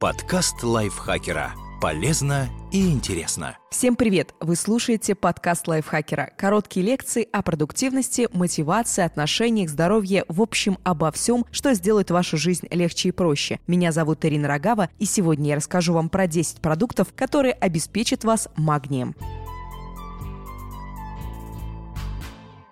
Подкаст лайфхакера. Полезно и интересно. Всем привет! Вы слушаете подкаст лайфхакера. Короткие лекции о продуктивности, мотивации, отношениях, здоровье, в общем, обо всем, что сделает вашу жизнь легче и проще. Меня зовут Ирина Рогава, и сегодня я расскажу вам про 10 продуктов, которые обеспечат вас магнием.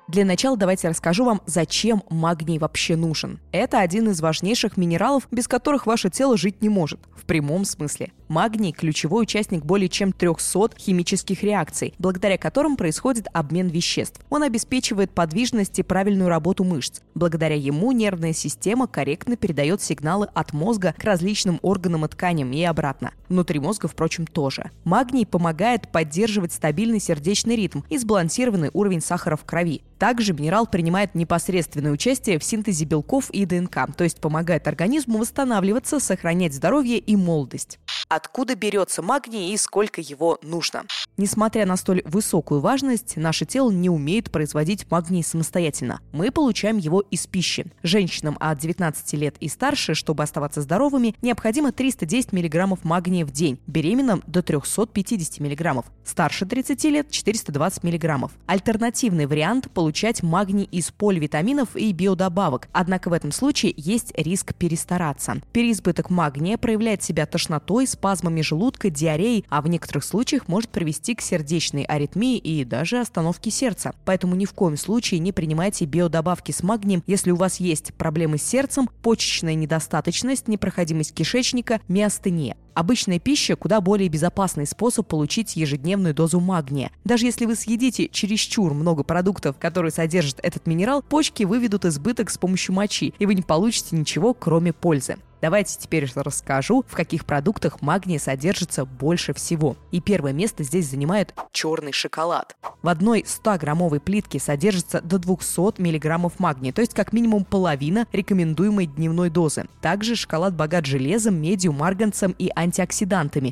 Для начала давайте расскажу вам, зачем магний вообще нужен. Это один из важнейших минералов, без которых ваше тело жить не может. В прямом смысле. Магний – ключевой участник более чем 300 химических реакций, благодаря которым происходит обмен веществ. Он обеспечивает подвижность и правильную работу мышц. Благодаря ему нервная система корректно передает сигналы от мозга к различным органам и тканям и обратно. Внутри мозга, впрочем, тоже. Магний помогает поддерживать стабильный сердечный ритм и сбалансированный уровень сахара в крови. Также минерал принимает непосредственное участие в синтезе белков и ДНК, то есть помогает организму восстанавливаться, сохранять здоровье и молодость. Откуда берется магний и сколько его нужно? Несмотря на столь высокую важность, наше тело не умеет производить магний самостоятельно. Мы получаем его из пищи. Женщинам от 19 лет и старше, чтобы оставаться здоровыми, необходимо 310 мг магния в день, беременным до 350 мг, старше 30 лет 420 мг. Альтернативный вариант – получать магний из поливитаминов и биодобавок, однако в этом случае есть риск перестараться. Переизбыток магния проявляет себя тошнотой, спазмами желудка, диареей, а в некоторых случаях может привести к сердечной аритмии и даже остановке сердца. Поэтому ни в коем случае не принимайте биодобавки с магнием, если у вас есть проблемы с сердцем, почечная недостаточность, непроходимость кишечника, миостения. Обычная пища – куда более безопасный способ получить ежедневную дозу магния. Даже если вы съедите чересчур много продуктов, которые содержат этот минерал, почки выведут избыток с помощью мочи, и вы не получите ничего, кроме пользы. Давайте теперь расскажу, в каких продуктах магния содержится больше всего. И первое место здесь занимает черный шоколад. В одной 100-граммовой плитке содержится до 200 мг магния, то есть как минимум половина рекомендуемой дневной дозы. Также шоколад богат железом, медью, марганцем и антиоксидантами,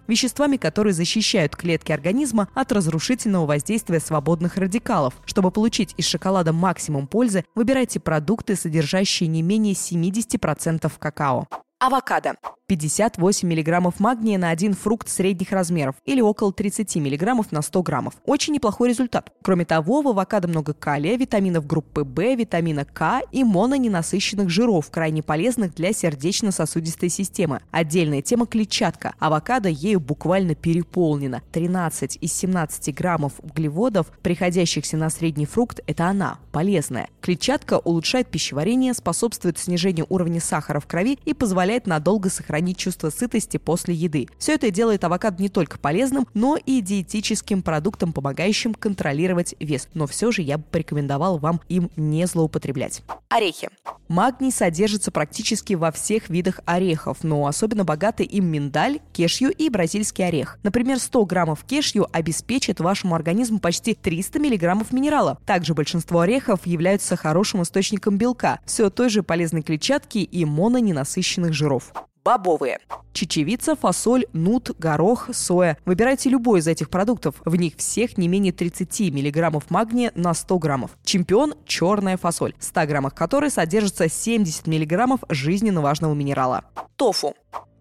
веществами, которые защищают клетки организма от разрушительного воздействия свободных радикалов. Чтобы получить из шоколада максимум пользы, выбирайте продукты, содержащие не менее 70% какао. Авокадо. 58 мг магния на один фрукт средних размеров или около 30 мг на 100 граммов. Очень неплохой результат. Кроме того, в авокадо много калия, витаминов группы В, витамина К и мононенасыщенных жиров, крайне полезных для сердечно-сосудистой системы. Отдельная тема – клетчатка. Авокадо ею буквально переполнена. 13 из 17 граммов углеводов, приходящихся на средний фрукт, это она, полезная. Клетчатка улучшает пищеварение, способствует снижению уровня сахара в крови и позволяет надолго сохранить сохранить чувство сытости после еды. Все это делает авокадо не только полезным, но и диетическим продуктом, помогающим контролировать вес. Но все же я бы порекомендовал вам им не злоупотреблять. Орехи. Магний содержится практически во всех видах орехов, но особенно богаты им миндаль, кешью и бразильский орех. Например, 100 граммов кешью обеспечит вашему организму почти 300 миллиграммов минерала. Также большинство орехов являются хорошим источником белка, все той же полезной клетчатки и мононенасыщенных жиров бобовые. Чечевица, фасоль, нут, горох, соя. Выбирайте любой из этих продуктов. В них всех не менее 30 мг магния на 100 граммов. Чемпион – черная фасоль, в 100 граммах которой содержится 70 мг жизненно важного минерала. Тофу.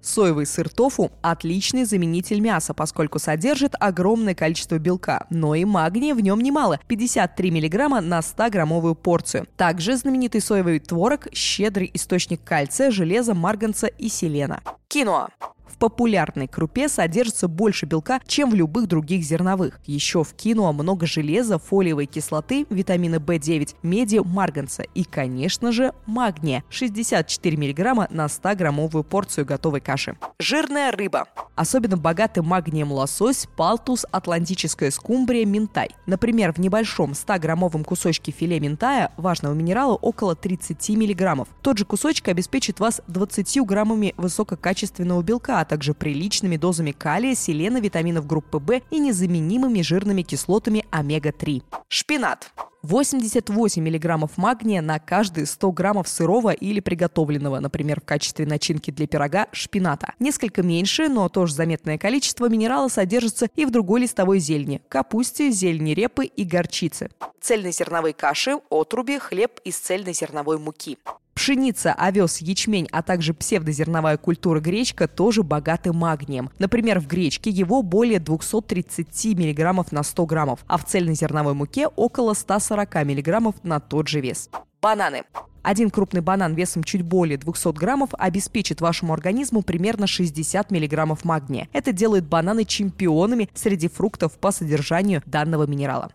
Соевый сыр тофу – отличный заменитель мяса, поскольку содержит огромное количество белка, но и магния в нем немало – 53 мг на 100-граммовую порцию. Также знаменитый соевый творог – щедрый источник кальция, железа, марганца и селена. Киноа. В популярной крупе содержится больше белка, чем в любых других зерновых. Еще в киноа много железа, фолиевой кислоты, витамина В9, меди, марганца и, конечно же, магния. 64 мг на 100-граммовую порцию готовой каши. Жирная рыба. Особенно богаты магнием лосось, палтус, атлантическая скумбрия, минтай. Например, в небольшом 100-граммовом кусочке филе минтая важного минерала около 30 мг. Тот же кусочек обеспечит вас 20 граммами высококачественного белка, а также приличными дозами калия, селена, витаминов группы В и незаменимыми жирными кислотами омега-3. Шпинат. 88 мг магния на каждые 100 граммов сырого или приготовленного, например, в качестве начинки для пирога, шпината. Несколько меньше, но тоже заметное количество минерала содержится и в другой листовой зелени – капусте, зелени репы и горчице. Цельнозерновые каши, отруби, хлеб из цельнозерновой муки. Пшеница, овес, ячмень, а также псевдозерновая культура гречка тоже богаты магнием. Например, в гречке его более 230 мг на 100 граммов, а в цельнозерновой муке около 140 мг на тот же вес. Бананы. Один крупный банан весом чуть более 200 граммов обеспечит вашему организму примерно 60 миллиграммов магния. Это делает бананы чемпионами среди фруктов по содержанию данного минерала.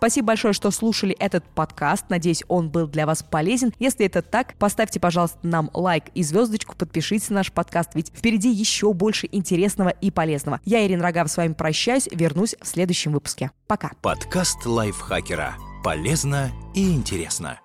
Спасибо большое, что слушали этот подкаст. Надеюсь, он был для вас полезен. Если это так, поставьте, пожалуйста, нам лайк и звездочку, подпишитесь на наш подкаст, ведь впереди еще больше интересного и полезного. Я, Ирина Рогав, с вами прощаюсь. Вернусь в следующем выпуске. Пока. Подкаст лайфхакера. Полезно и интересно.